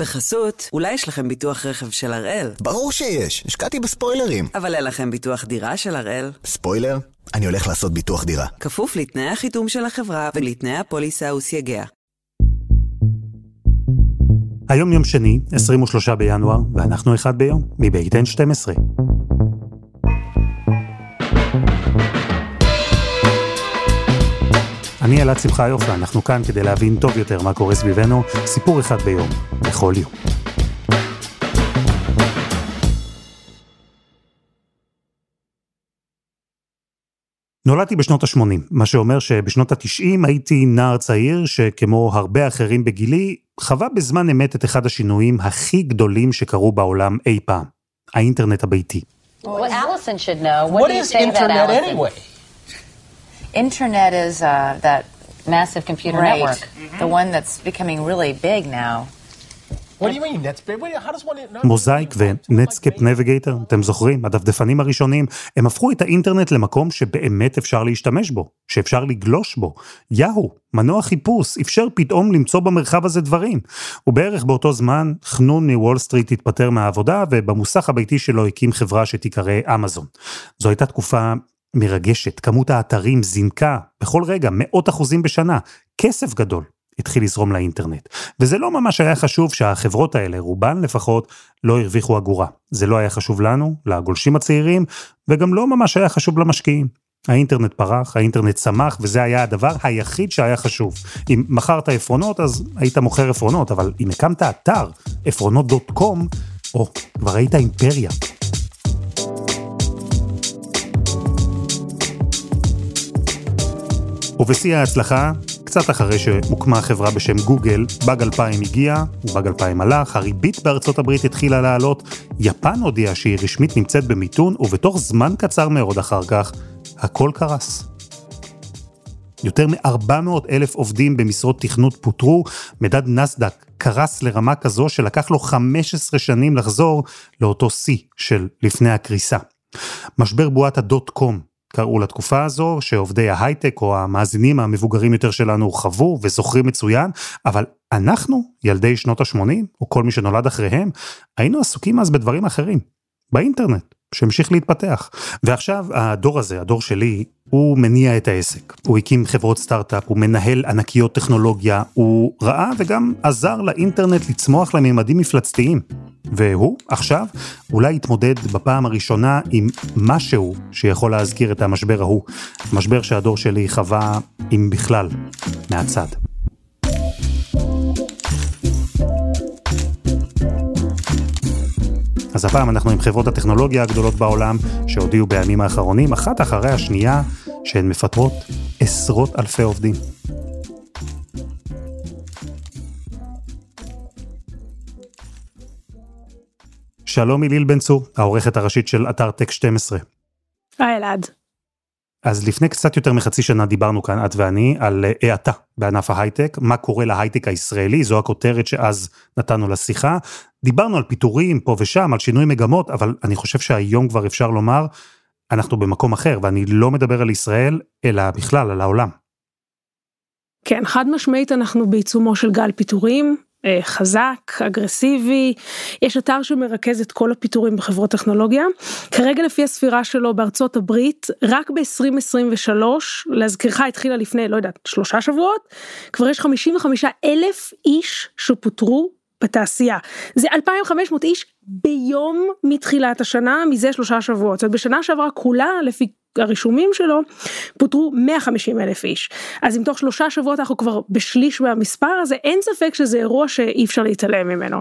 בחסות, אולי יש לכם ביטוח רכב של הראל. ברור שיש, השקעתי בספוילרים. אבל אין לכם ביטוח דירה של הראל. ספוילר? אני הולך לעשות ביטוח דירה. כפוף לתנאי החיתום של החברה ולתנאי הפוליסה וסייגיה. היום יום שני, 23 בינואר, ואנחנו אחד ביום, מבית N12. אני אלעד שמחיוף, ואנחנו כאן כדי להבין טוב יותר מה קורה סביבנו, סיפור אחד ביום, בכל יום. נולדתי בשנות ה-80, מה שאומר שבשנות ה-90 הייתי נער צעיר שכמו הרבה אחרים בגילי, חווה בזמן אמת את אחד השינויים הכי גדולים שקרו בעולם אי פעם, האינטרנט הביתי. Well, Allison should know. What, do you say to that, Allison? anyway? Internet is uh, that massive computer Right. network, the one that's becoming really big now. Mosaic ו Netscape Navigator, אתם זוכרים? הדפדפנים הראשונים, הם הפכו את האינטרנט למקום שבאמת אפשר להשתמש בו, שאפשר לגלוש בו. יאהו, מנוע חיפוש, אפשר פתאום למצוא במרחב הזה דברים. ובערך באותו זמן, חנון מ Wall Street התפטר מהעבודה, ובמוסך הביתי שלו הקים חברה שתיקרא אמזון. זו הייתה תקופה מרגשת, כמות האתרים זינקה בכל רגע, מאות אחוזים בשנה, כסף גדול. התחיל לזרום לאינטרנט. וזה לא ממש היה חשוב שהחברות האלה, רובן לפחות, לא הרוויחו אגורה. זה לא היה חשוב לנו, לגולשים הצעירים, וגם לא ממש היה חשוב למשקיעים. האינטרנט פרח, האינטרנט צמח, וזה היה הדבר היחיד שהיה חשוב. אם מכרת עפרונות, אז היית מוכר עפרונות, אבל אם הקמת אתר, עפרונות.קום, או, כבר היית אימפריה. ובשיא ההצלחה, קצת אחרי שהוקמה חברה בשם גוגל, באג 2000 הגיע, באג 2000 הלך, הריבית בארצות הברית התחילה לעלות, יפן הודיעה שהיא רשמית נמצאת במיתון, ובתוך זמן קצר מאוד אחר כך, הכל קרס. יותר מ-400 אלף עובדים במשרות תכנות פוטרו, מדד נסדק קרס לרמה כזו שלקח לו 15 שנים לחזור לאותו שיא של לפני הקריסה. משבר בועת הדוט קום קראו לתקופה הזו, שעובדי ההייטק או המאזינים המבוגרים יותר שלנו חוו וזוכרים מצוין, אבל אנחנו, ילדי שנות ה-80, או כל מי שנולד אחריהם, היינו עסוקים אז בדברים אחרים, באינטרנט, שהמשיך להתפתח. ועכשיו הדור הזה, הדור שלי, הוא מניע את העסק. הוא הקים חברות סטארט-אפ, הוא מנהל ענקיות טכנולוגיה, הוא ראה וגם עזר לאינטרנט לצמוח לממדים מפלצתיים. והוא, עכשיו, אולי יתמודד בפעם הראשונה עם משהו שיכול להזכיר את המשבר ההוא. משבר שהדור שלי חווה, אם בכלל, מהצד. אז הפעם אנחנו עם חברות הטכנולוגיה הגדולות בעולם, שהודיעו בימים האחרונים, אחת אחרי השנייה, שהן מפטרות עשרות אלפי עובדים. שלום הלל בן צור, העורכת הראשית של אתר טק 12. היי אלעד. אז לפני קצת יותר מחצי שנה דיברנו כאן, את ואני, על אה, האטה בענף ההייטק, מה קורה להייטק הישראלי, זו הכותרת שאז נתנו לשיחה. דיברנו על פיטורים פה ושם, על שינוי מגמות, אבל אני חושב שהיום כבר אפשר לומר, אנחנו במקום אחר, ואני לא מדבר על ישראל, אלא בכלל על העולם. כן, חד משמעית אנחנו בעיצומו של גל פיטורים, חזק, אגרסיבי, יש אתר שמרכז את כל הפיטורים בחברות טכנולוגיה. כרגע לפי הספירה שלו בארצות הברית, רק ב-2023, להזכירך התחילה לפני, לא יודעת, שלושה שבועות, כבר יש 55 אלף איש שפוטרו בתעשייה. זה 2,500 איש ביום מתחילת השנה, מזה שלושה שבועות. זאת אומרת, בשנה שעברה כולה, לפי הרישומים שלו, פוטרו 150 אלף איש. אז אם תוך שלושה שבועות אנחנו כבר בשליש מהמספר הזה, אין ספק שזה אירוע שאי אפשר להתעלם ממנו.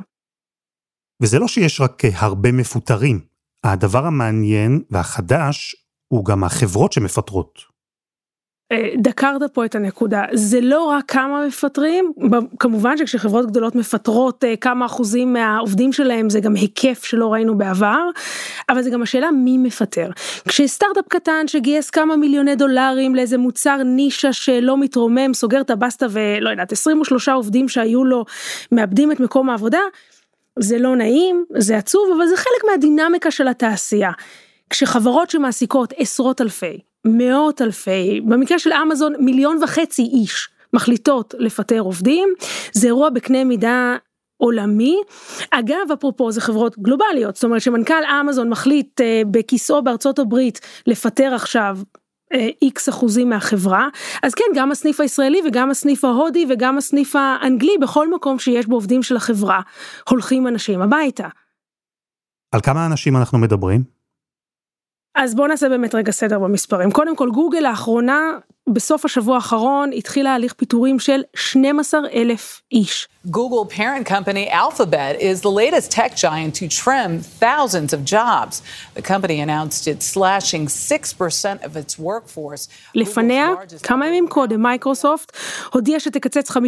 וזה לא שיש רק אה, הרבה מפוטרים. הדבר המעניין והחדש הוא גם החברות שמפטרות. אה, דקרת פה את הנקודה, זה לא רק כמה מפטרים, כמובן שכשחברות גדולות מפטרות אה, כמה אחוזים מהעובדים שלהם זה גם היקף שלא ראינו בעבר, אבל זה גם השאלה מי מפטר. כשסטארט-אפ קטן שגייס כמה מיליוני דולרים לאיזה מוצר נישה שלא מתרומם, סוגר את הבסטה ולא יודעת, 23 עובדים שהיו לו מאבדים את מקום העבודה, זה לא נעים, זה עצוב, אבל זה חלק מהדינמיקה של התעשייה. כשחברות שמעסיקות עשרות אלפי, מאות אלפי, במקרה של אמזון מיליון וחצי איש מחליטות לפטר עובדים, זה אירוע בקנה מידה עולמי. אגב, אפרופו זה חברות גלובליות, זאת אומרת שמנכ"ל אמזון מחליט אה, בכיסאו בארצות הברית לפטר עכשיו איקס אחוזים מהחברה אז כן גם הסניף הישראלי וגם הסניף ההודי וגם הסניף האנגלי בכל מקום שיש בו עובדים של החברה הולכים אנשים הביתה. על כמה אנשים אנחנו מדברים? אז בואו נעשה באמת רגע סדר במספרים. קודם כל גוגל לאחרונה בסוף השבוע האחרון התחילה הליך פיטורים של 12 אלף איש. Google parent company Alphabet is the latest tech giant to trim thousands of jobs. The company announced it's slashing 6% of its workforce. לפניה, כמה ימים קודם, מייקרוסופט הודיעה שתקצץ 5%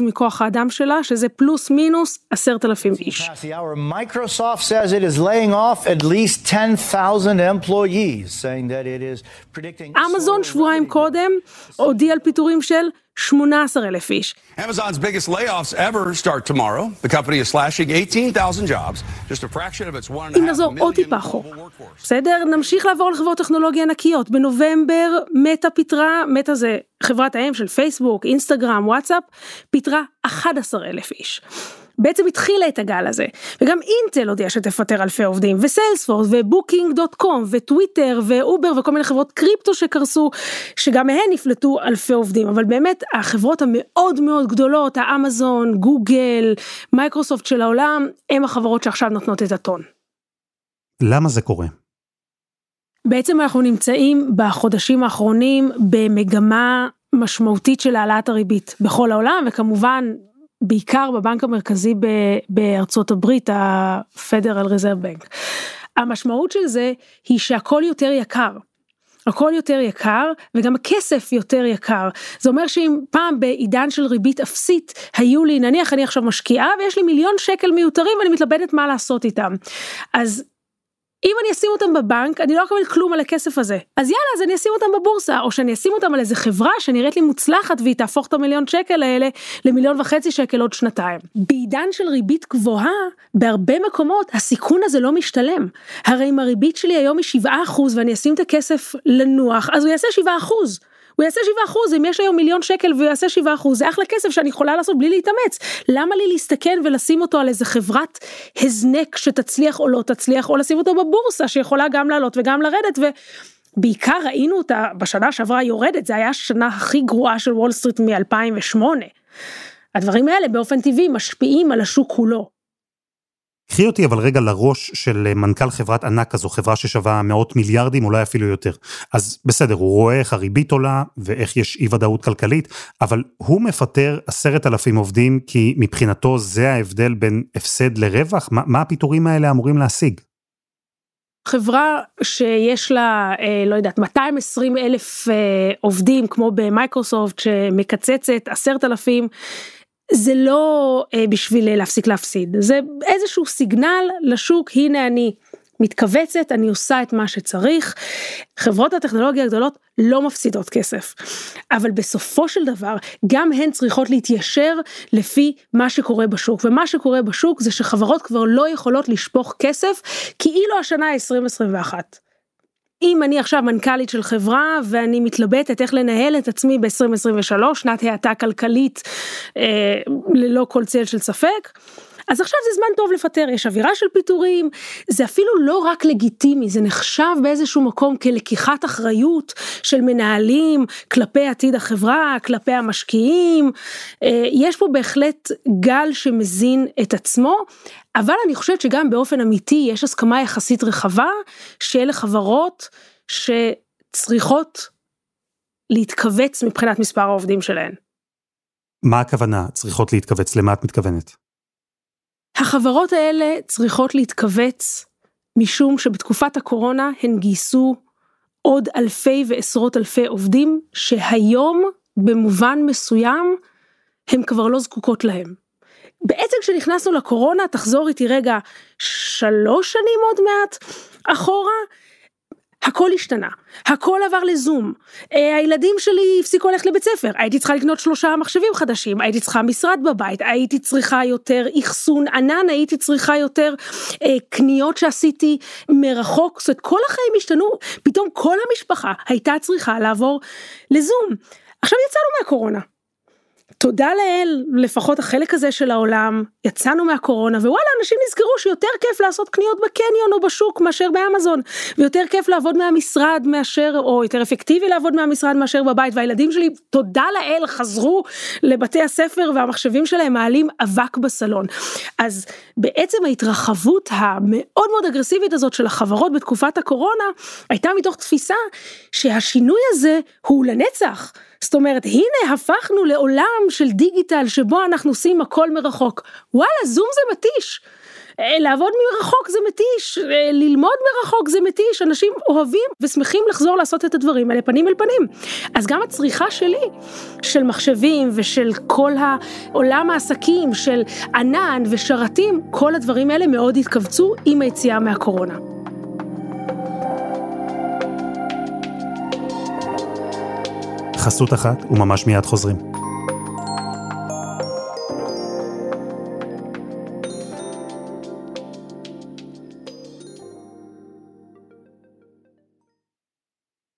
מכוח האדם שלה, שזה פלוס מינוס 10,000 איש. Microsoft says it is laying off at least 10,000 employees, saying that it is predicting... אמזון שבועיים קודם הודיע על פיטורים של 18,000 איש. Amazon's biggest layoffs ever start tomorrow. The company is slashing 18,000 jobs, just a fraction of its one אם נחזור עוד טיפה אחורה, workforce. בסדר? נמשיך לעבור לחברות טכנולוגיה ענקיות. בנובמבר Meta פיטרה, Meta זה חברת האם של Facebook, Instagram, WhatsApp, פיטרה 11,000 איש. בעצם התחילה את הגל הזה, וגם אינטל הודיעה שתפטר אלפי עובדים, וסיילספורס, ובוקינג דוט קום, וטוויטר, ואובר, וכל מיני חברות קריפטו שקרסו, שגם מהן נפלטו אלפי עובדים, אבל באמת החברות המאוד מאוד גדולות, ה Amazon, Google, מייקרוסופט של העולם, הם החברות שעכשיו נותנות את הטון. למה זה קורה? בעצם אנחנו נמצאים בחודשים האחרונים במגמה משמעותית של העלאת הריבית בכל העולם וכמובן בעיקר בבנק המרכזי ב- בארצות הברית ה-Federal Reserve Bank. המשמעות של זה היא שהכל יותר יקר. הכל יותר יקר וגם הכסף יותר יקר. זה אומר שאם פעם בעידן של ריבית אפסית היו לי נניח אני עכשיו משקיעה ויש לי מיליון שקל מיותרים ואני מתלבטת מה לעשות איתם. אז אם אני אשים אותם בבנק אני לא אקבל כלום על הכסף הזה אז יאללה אז אני אשים אותם בבורסה או שאני אשים אותם על איזה חברה שנראית לי מוצלחת והיא תהפוך את המיליון שקל האלה למיליון וחצי שקל עוד שנתיים. בעידן של ריבית גבוהה בהרבה מקומות הסיכון הזה לא משתלם הרי אם הריבית שלי היום היא 7% ואני אשים את הכסף לנוח אז הוא יעשה 7%. הוא יעשה 7% אם יש היום מיליון שקל והוא יעשה 7% זה אחלה כסף שאני יכולה לעשות בלי להתאמץ למה לי להסתכן ולשים אותו על איזה חברת הזנק שתצליח או לא תצליח או לשים אותו בבורסה שיכולה גם לעלות וגם לרדת ובעיקר ראינו אותה בשנה שעברה יורדת זה היה השנה הכי גרועה של וול סטריט מ-2008. הדברים האלה באופן טבעי משפיעים על השוק כולו. קחי אותי אבל רגע לראש של אה, מנכ"ל חברת ענק כזו, חברה ששווה מאות מיליארדים, אולי אפילו יותר. אז בסדר, הוא רואה איך הריבית עולה ואיך יש אי ודאות כלכלית, אבל הוא מפטר עשרת אלפים עובדים כי מבחינתו זה ההבדל בין הפסד לרווח? מה, מה הפיטורים האלה אמורים להשיג? חברה שיש לה, אה, לא יודעת, 220 אלף אה, עובדים כמו במייקרוסופט שמקצצת עשרת אלפים, זה לא אה, בשביל להפסיק להפסיד, זה איזשהו סיגנל לשוק, הנה אני מתכווצת, אני עושה את מה שצריך. חברות הטכנולוגיה הגדולות לא מפסידות כסף, אבל בסופו של דבר גם הן צריכות להתיישר לפי מה שקורה בשוק, ומה שקורה בשוק זה שחברות כבר לא יכולות לשפוך כסף כאילו השנה 2021. אם אני עכשיו מנכ"לית של חברה ואני מתלבטת איך לנהל את עצמי ב-2023, שנת האטה כלכלית אה, ללא כל צל של ספק, אז עכשיו זה זמן טוב לפטר, יש אווירה של פיטורים, זה אפילו לא רק לגיטימי, זה נחשב באיזשהו מקום כלקיחת אחריות של מנהלים כלפי עתיד החברה, כלפי המשקיעים, אה, יש פה בהחלט גל שמזין את עצמו, אבל אני חושבת שגם באופן אמיתי יש הסכמה יחסית רחבה שאלה חברות שצריכות להתכווץ מבחינת מספר העובדים שלהן. מה הכוונה צריכות להתכווץ? למה את מתכוונת? החברות האלה צריכות להתכווץ משום שבתקופת הקורונה הן גייסו עוד אלפי ועשרות אלפי עובדים שהיום במובן מסוים הן כבר לא זקוקות להם. בעצם כשנכנסנו לקורונה, תחזור איתי רגע שלוש שנים עוד מעט אחורה, הכל השתנה, הכל עבר לזום, אה, הילדים שלי הפסיקו ללכת לבית ספר, הייתי צריכה לקנות שלושה מחשבים חדשים, הייתי צריכה משרד בבית, הייתי צריכה יותר אחסון ענן, הייתי צריכה יותר אה, קניות שעשיתי מרחוק, זאת אומרת כל החיים השתנו, פתאום כל המשפחה הייתה צריכה לעבור לזום. עכשיו יצאנו מהקורונה. תודה לאל, לפחות החלק הזה של העולם יצאנו מהקורונה ווואלה אנשים נזכרו שיותר כיף לעשות קניות בקניון או בשוק מאשר באמזון ויותר כיף לעבוד מהמשרד מאשר או יותר אפקטיבי לעבוד מהמשרד מאשר בבית והילדים שלי תודה לאל חזרו לבתי הספר והמחשבים שלהם מעלים אבק בסלון. אז בעצם ההתרחבות המאוד מאוד אגרסיבית הזאת של החברות בתקופת הקורונה הייתה מתוך תפיסה שהשינוי הזה הוא לנצח. זאת אומרת הנה הפכנו לעולם של דיגיטל שבו אנחנו עושים הכל מרחוק וואלה זום זה מתיש. אה, לעבוד מרחוק זה מתיש, אה, ללמוד מרחוק זה מתיש, אנשים אוהבים ושמחים לחזור לעשות את הדברים האלה פנים אל פנים. אז גם הצריכה שלי, של מחשבים ושל כל העולם העסקים, של ענן ושרתים, כל הדברים האלה מאוד התכווצו עם היציאה מהקורונה. חסות אחת וממש מיד חוזרים.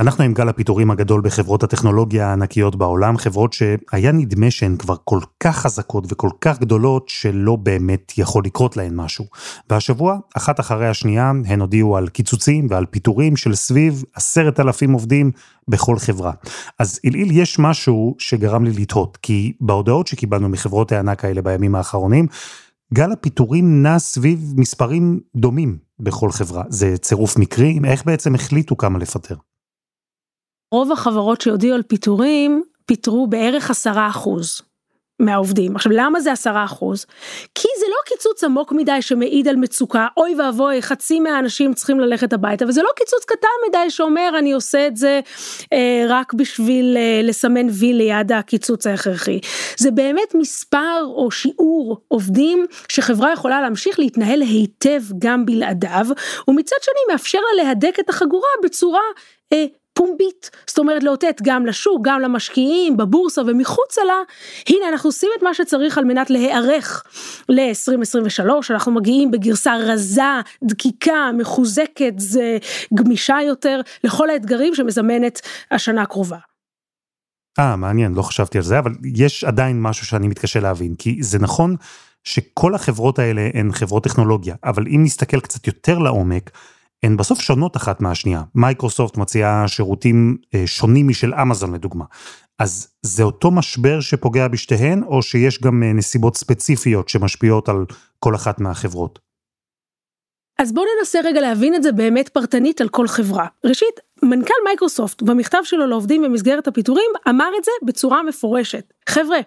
אנחנו עם גל הפיטורים הגדול בחברות הטכנולוגיה הענקיות בעולם, חברות שהיה נדמה שהן כבר כל כך חזקות וכל כך גדולות שלא באמת יכול לקרות להן משהו. והשבוע, אחת אחרי השנייה, הן הודיעו על קיצוצים ועל פיטורים של סביב עשרת אלפים עובדים בכל חברה. אז עילעיל יש משהו שגרם לי לתהות, כי בהודעות שקיבלנו מחברות הענק האלה בימים האחרונים, גל הפיטורים נע סביב מספרים דומים בכל חברה. זה צירוף מקרי? איך בעצם החליטו כמה לפטר? רוב החברות שהודיעו על פיטורים, פיטרו בערך עשרה אחוז. מהעובדים. עכשיו למה זה עשרה אחוז? כי זה לא קיצוץ עמוק מדי שמעיד על מצוקה, אוי ואבוי חצי מהאנשים צריכים ללכת הביתה, וזה לא קיצוץ קטן מדי שאומר אני עושה את זה אה, רק בשביל אה, לסמן וי ליד הקיצוץ ההכרחי. זה באמת מספר או שיעור עובדים שחברה יכולה להמשיך להתנהל היטב גם בלעדיו, ומצד שני מאפשר לה להדק את החגורה בצורה אה, פומבית, זאת אומרת לאותת גם לשוק, גם למשקיעים, בבורסה ומחוצה לה, הנה אנחנו עושים את מה שצריך על מנת להיערך ל-2023, אנחנו מגיעים בגרסה רזה, דקיקה, מחוזקת, זה גמישה יותר לכל האתגרים שמזמנת השנה הקרובה. אה, מעניין, לא חשבתי על זה, אבל יש עדיין משהו שאני מתקשה להבין, כי זה נכון שכל החברות האלה הן חברות טכנולוגיה, אבל אם נסתכל קצת יותר לעומק, הן בסוף שונות אחת מהשנייה. מייקרוסופט מציעה שירותים אה, שונים משל אמזון לדוגמה. אז זה אותו משבר שפוגע בשתיהן, או שיש גם אה, נסיבות ספציפיות שמשפיעות על כל אחת מהחברות? אז בואו ננסה רגע להבין את זה באמת פרטנית על כל חברה. ראשית, מנכ"ל מייקרוסופט במכתב שלו לעובדים במסגרת הפיטורים אמר את זה בצורה מפורשת. חבר'ה,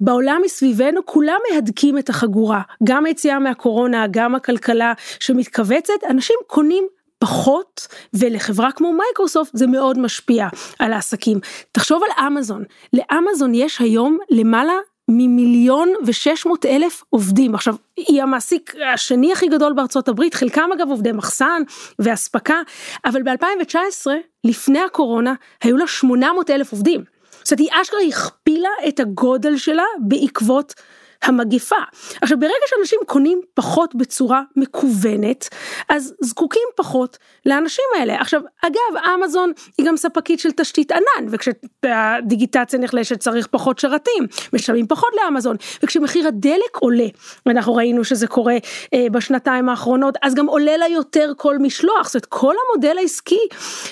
בעולם מסביבנו כולם מהדקים את החגורה, גם היציאה מהקורונה, גם הכלכלה שמתכווצת, אנשים קונים פחות ולחברה כמו מייקרוסופט זה מאוד משפיע על העסקים. תחשוב על Amazon, ל Amazon יש היום למעלה ממיליון ושש מאות אלף עובדים עכשיו היא המעסיק השני הכי גדול בארצות הברית חלקם אגב עובדי מחסן ואספקה אבל ב2019 לפני הקורונה היו לה 800 אלף עובדים. זאת אומרת היא אשכרה הכפילה את הגודל שלה בעקבות המגיפה. עכשיו ברגע שאנשים קונים פחות בצורה מקוונת, אז זקוקים פחות לאנשים האלה. עכשיו אגב אמזון היא גם ספקית של תשתית ענן, וכשהדיגיטציה נחלשת צריך פחות שרתים, משלמים פחות לאמזון, וכשמחיר הדלק עולה, ואנחנו ראינו שזה קורה אה, בשנתיים האחרונות, אז גם עולה לה יותר כל משלוח, זאת אומרת כל המודל העסקי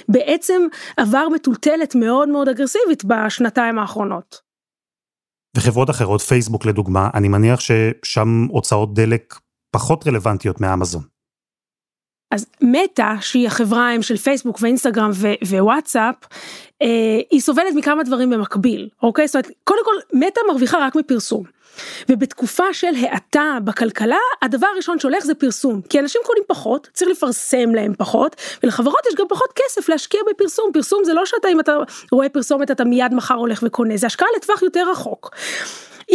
בעצם עבר מטולטלת מאוד מאוד אגרסיבית בשנתיים האחרונות. וחברות אחרות, פייסבוק לדוגמה, אני מניח ששם הוצאות דלק פחות רלוונטיות מאמזון. אז מטא, שהיא החברה הם של פייסבוק ואינסטגרם ווואטסאפ, אה, היא סובלת מכמה דברים במקביל, אוקיי? זאת אומרת, קודם כל, מטא מרוויחה רק מפרסום. ובתקופה של האטה בכלכלה, הדבר הראשון שהולך זה פרסום. כי אנשים קונים פחות, צריך לפרסם להם פחות, ולחברות יש גם פחות כסף להשקיע בפרסום. פרסום זה לא שאתה, אם אתה רואה פרסומת, אתה מיד מחר הולך וקונה, זה השקעה לטווח יותר רחוק.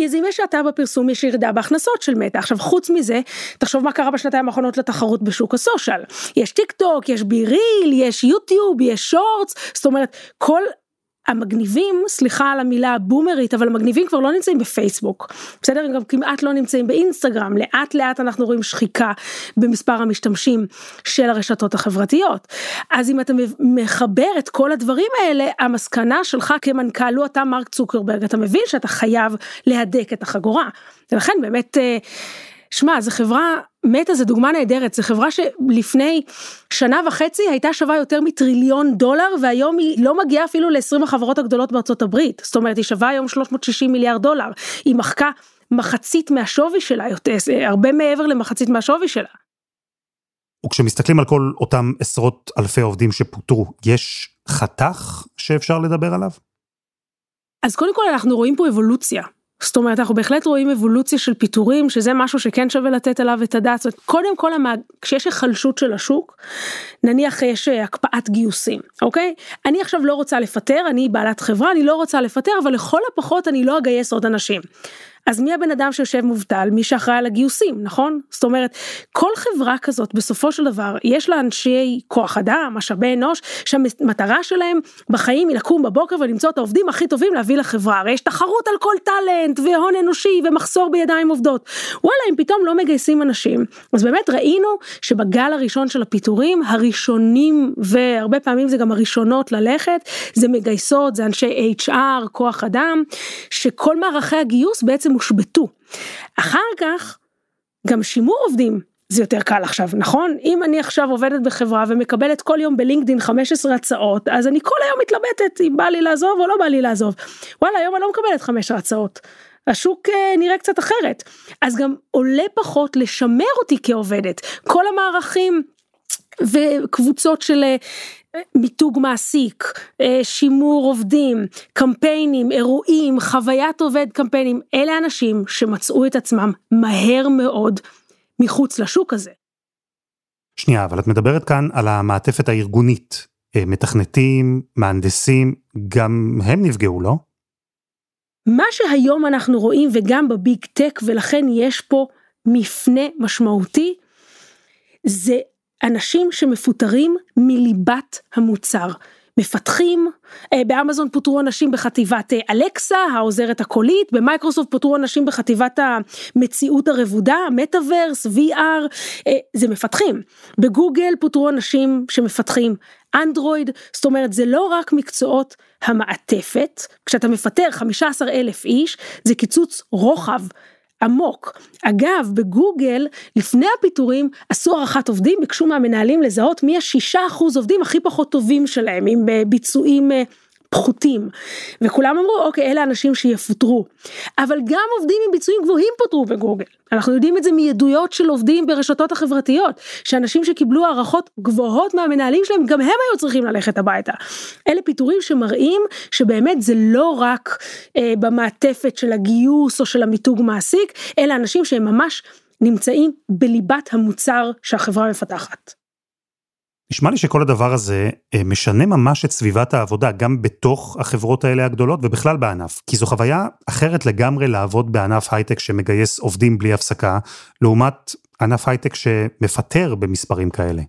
אז אם יש האטה בפרסום יש ירידה בהכנסות של מטא. עכשיו חוץ מזה, תחשוב מה קרה בשנתיים האחרונות לתחרות בשוק הסושיאל. יש טיק טוק, יש בי ריל, יש יוטיוב, יש שורטס, זאת אומרת כל המגניבים, סליחה על המילה הבומרית, אבל המגניבים כבר לא נמצאים בפייסבוק, בסדר? הם גם כמעט לא נמצאים באינסטגרם, לאט לאט אנחנו רואים שחיקה במספר המשתמשים של הרשתות החברתיות. אז אם אתה מחבר את כל הדברים האלה, המסקנה שלך כמנכ"ל הוא אתה מרק צוקרברג, אתה מבין שאתה חייב להדק את החגורה. ולכן באמת, אה, שמע, זו חברה, מטא זה דוגמה נהדרת, זו חברה שלפני שנה וחצי הייתה שווה יותר מטריליון דולר, והיום היא לא מגיעה אפילו ל-20 החברות הגדולות בארצות הברית. זאת אומרת, היא שווה היום 360 מיליארד דולר. היא מחקה מחצית מהשווי שלה, יותר, הרבה מעבר למחצית מהשווי שלה. וכשמסתכלים על כל אותם עשרות אלפי עובדים שפוטרו, יש חתך שאפשר לדבר עליו? אז קודם כל אנחנו רואים פה אבולוציה. זאת אומרת, אנחנו בהחלט רואים אבולוציה של פיטורים, שזה משהו שכן שווה לתת עליו את הדעת. קודם כל, המעג... כשיש היחלשות של השוק, נניח יש אה, הקפאת גיוסים, אוקיי? אני עכשיו לא רוצה לפטר, אני בעלת חברה, אני לא רוצה לפטר, אבל לכל הפחות אני לא אגייס עוד אנשים. אז מי הבן אדם שיושב מובטל? מי שאחראי על הגיוסים, נכון? זאת אומרת, כל חברה כזאת בסופו של דבר, יש לה אנשי כוח אדם, משאבי אנוש, שהמטרה שלהם בחיים היא לקום בבוקר ולמצוא את העובדים הכי טובים להביא לחברה. הרי יש תחרות על כל טאלנט והון אנושי ומחסור בידיים עובדות. וואלה, אם פתאום לא מגייסים אנשים, אז באמת ראינו שבגל הראשון של הפיטורים, הראשונים, והרבה פעמים זה גם הראשונות ללכת, זה מגייסות, זה אנשי HR, כוח אדם, שכל מערכי הגיוס בעצם הושבתו. אחר כך, גם שימור עובדים זה יותר קל עכשיו, נכון? אם אני עכשיו עובדת בחברה ומקבלת כל יום בלינקדין 15 הצעות, אז אני כל היום מתלבטת אם בא לי לעזוב או לא בא לי לעזוב. וואלה, היום אני לא מקבלת 15 הצעות. השוק אה, נראה קצת אחרת. אז גם עולה פחות לשמר אותי כעובדת. כל המערכים וקבוצות של אה, מיתוג מעסיק, אה, שימור עובדים, קמפיינים, אירועים, חוויית עובד קמפיינים, אלה אנשים שמצאו את עצמם מהר מאוד מחוץ לשוק הזה. שנייה, אבל את מדברת כאן על המעטפת הארגונית. אה, מתכנתים, מהנדסים, גם הם נפגעו, לא? מה שהיום אנחנו רואים וגם בביג טק ולכן יש פה מפנה משמעותי, זה אנשים שמפוטרים מליבת המוצר. מפתחים, אה, באמזון פוטרו אנשים בחטיבת אה, אלקסה, העוזרת הקולית, במייקרוסופט פוטרו אנשים בחטיבת המציאות הרבודה, מטאוורס, VR, אה, זה מפתחים. בגוגל פוטרו אנשים שמפתחים אנדרואיד, זאת אומרת זה לא רק מקצועות המעטפת, כשאתה מפטר 15 אלף איש, זה קיצוץ רוחב. עמוק. אגב, בגוגל, לפני הפיטורים, עשו הערכת עובדים, ביקשו מהמנהלים לזהות מי השישה אחוז עובדים הכי פחות טובים שלהם, עם אה, ביצועים אה, פחותים. וכולם אמרו, אוקיי, אלה האנשים שיפוטרו. אבל גם עובדים עם ביצועים גבוהים פוטרו בגוגל. אנחנו יודעים את זה מעדויות של עובדים ברשתות החברתיות, שאנשים שקיבלו הערכות גבוהות מהמנהלים שלהם, גם הם היו צריכים ללכת הביתה. אלה פיטורים שמראים שבאמת זה לא רק אה, במעטפת של הגיוס או של המיתוג מעסיק, אלא אנשים שהם ממש נמצאים בליבת המוצר שהחברה מפתחת. נשמע לי שכל הדבר הזה אה, משנה ממש את סביבת העבודה, גם בתוך החברות האלה הגדולות ובכלל בענף. כי זו חוויה אחרת לגמרי לעבוד בענף הייטק שמגייס עובדים בלי הפסקה, לעומת ענף הייטק שמפטר במספרים כאלה.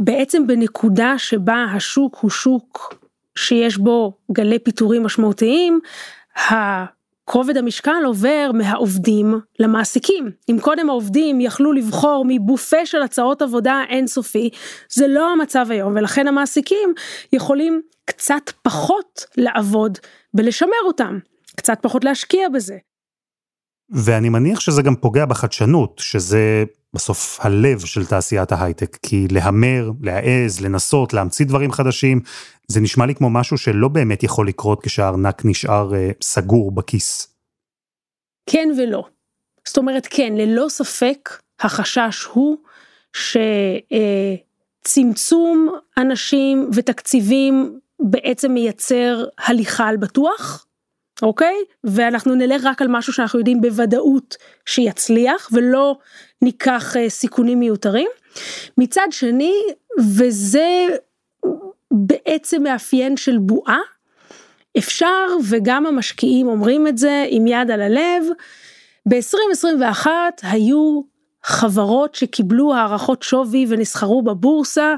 בעצם בנקודה שבה השוק הוא שוק שיש בו גלי פיטורים משמעותיים, כובד המשקל עובר מהעובדים למעסיקים. אם קודם העובדים יכלו לבחור מבופה של הצעות עבודה אינסופי, זה לא המצב היום, ולכן המעסיקים יכולים קצת פחות לעבוד ולשמר אותם, קצת פחות להשקיע בזה. ואני מניח שזה גם פוגע בחדשנות, שזה בסוף הלב של תעשיית ההייטק, כי להמר, להעז, לנסות, להמציא דברים חדשים, זה נשמע לי כמו משהו שלא באמת יכול לקרות כשהארנק נשאר אה, סגור בכיס. כן ולא. זאת אומרת, כן, ללא ספק, החשש הוא שצמצום אה, אנשים ותקציבים בעצם מייצר הליכה על בטוח, אוקיי? ואנחנו נלך רק על משהו שאנחנו יודעים בוודאות שיצליח, ולא ניקח אה, סיכונים מיותרים. מצד שני, וזה בעצם מאפיין של בועה, אפשר, וגם המשקיעים אומרים את זה עם יד על הלב, ב-2021 היו חברות שקיבלו הערכות שווי ונסחרו בבורסה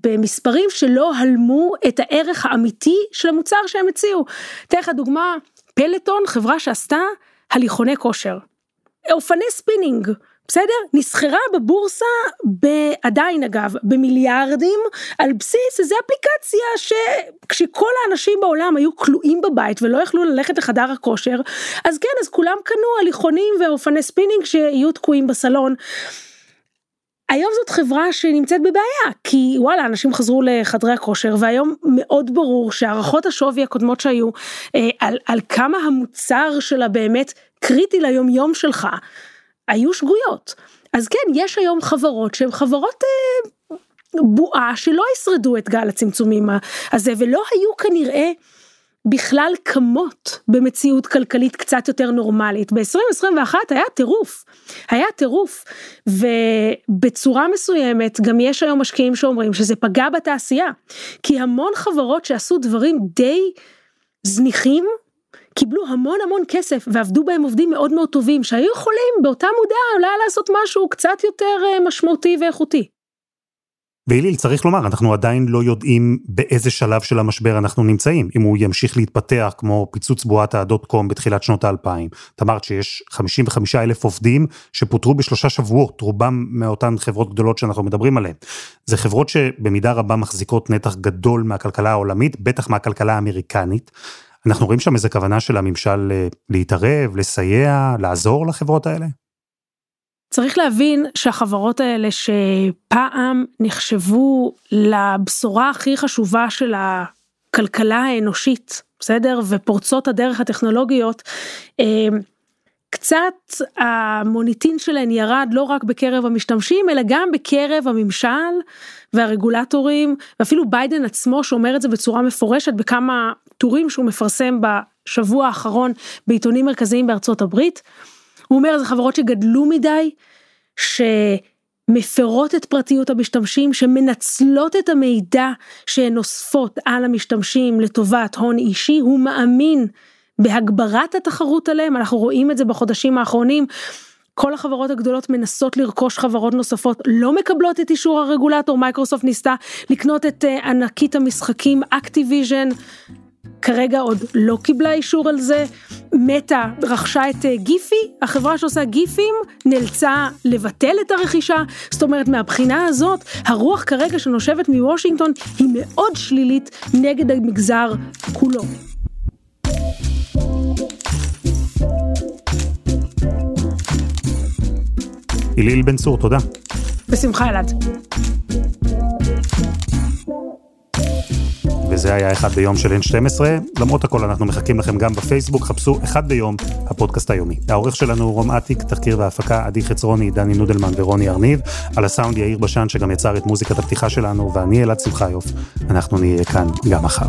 במספרים שלא הלמו את הערך האמיתי של המוצר שהם הציעו. אתן לך דוגמה, Peloton, חברה שעשתה הליכוני כושר. אופני ספינינג, בסדר? נסחרה בבורסה, עדיין אגב, במיליארדים, על בסיס איזה אפליקציה שכשכל האנשים בעולם היו כלואים בבית ולא יכלו ללכת לחדר הכושר, אז כן, אז כולם קנו הליכונים ואופני ספינינג שיהיו תקועים בסלון. היום זאת חברה שנמצאת בבעיה, כי וואלה, אנשים חזרו לחדרי הכושר, והיום מאוד ברור שהערכות השווי הקודמות שהיו, אה, על, על כמה המוצר שלה באמת קריטי ליום יום שלך, היו שגויות. אז כן, יש היום חברות שהן חברות אה, בועה שלא ישרדו את גל הצמצומים הזה, ולא היו כנראה בכלל קמות במציאות כלכלית קצת יותר נורמלית. ב-2021 היה טירוף, היה טירוף, ובצורה מסוימת גם יש היום משקיעים שאומרים שזה פגע בתעשייה, כי המון חברות שעשו דברים די זניחים, קיבלו המון המון כסף ועבדו בהם עובדים מאוד מאוד טובים שהיו יכולים באותה מודע אולי לעשות משהו קצת יותר אה, משמעותי ואיכותי. והיליל, צריך לומר, אנחנו עדיין לא יודעים באיזה שלב של המשבר אנחנו נמצאים, אם הוא ימשיך להתפתח כמו פיצוץ בועת הדוט קום בתחילת שנות האלפיים. את אמרת שיש 55 אלף עובדים שפוטרו בשלושה שבועות, רובם מאותן חברות גדולות שאנחנו מדברים עליהן. זה חברות שבמידה רבה מחזיקות נתח גדול מהכלכלה העולמית, בטח מהכלכלה האמריקנית. אנחנו רואים שם איזה כוונה של הממשל אה, להתערב, לסייע, לעזור לחברות האלה? צריך להבין שהחברות האלה שפעם נחשבו לבשורה הכי חשובה של הכלכלה האנושית, בסדר? ופורצות הדרך הטכנולוגיות, אה, קצת המוניטין שלהן ירד לא רק בקרב המשתמשים אלא גם בקרב הממשל והרגולטורים ואפילו ביידן עצמו שאומר את זה בצורה מפורשת בכמה טורים שהוא מפרסם בשבוע האחרון בעיתונים מרכזיים בארצות הברית. הוא אומר זה חברות שגדלו מדי, שמפרות את פרטיות המשתמשים, שמנצלות את המידע שהן אוספות על המשתמשים לטובת הון אישי, הוא מאמין בהגברת התחרות עליהם, אנחנו רואים את זה בחודשים האחרונים. כל החברות הגדולות מנסות לרכוש חברות נוספות, לא מקבלות את אישור הרגולטור, מייקרוסופט ניסתה לקנות את uh, ענקית המשחקים Activision, כרגע עוד לא קיבלה אישור על זה. Meta רכשה את אה, Giphy, החברה שעושה גיפים נאלצה לבטל את הרכישה, זאת אומרת מהבחינה הזאת הרוח כרגע שנושבת מוושינגטון היא מאוד שלילית נגד המגזר כולו. היליל בן צור, תודה. בשמחה אלעד. וזה היה אחד ביום של N12. למרות הכל אנחנו מחכים לכם גם בפייסבוק, חפשו אחד ביום, הפודקאסט היומי. העורך שלנו הוא רום אטיק, תחקיר והפקה עדי חצרוני, דני נודלמן ורוני ארניב, על הסאונד יאיר בשן שגם יצר את מוזיקת הפתיחה שלנו, ואני אלעד שמחיוף. אנחנו נהיה כאן גם מחר.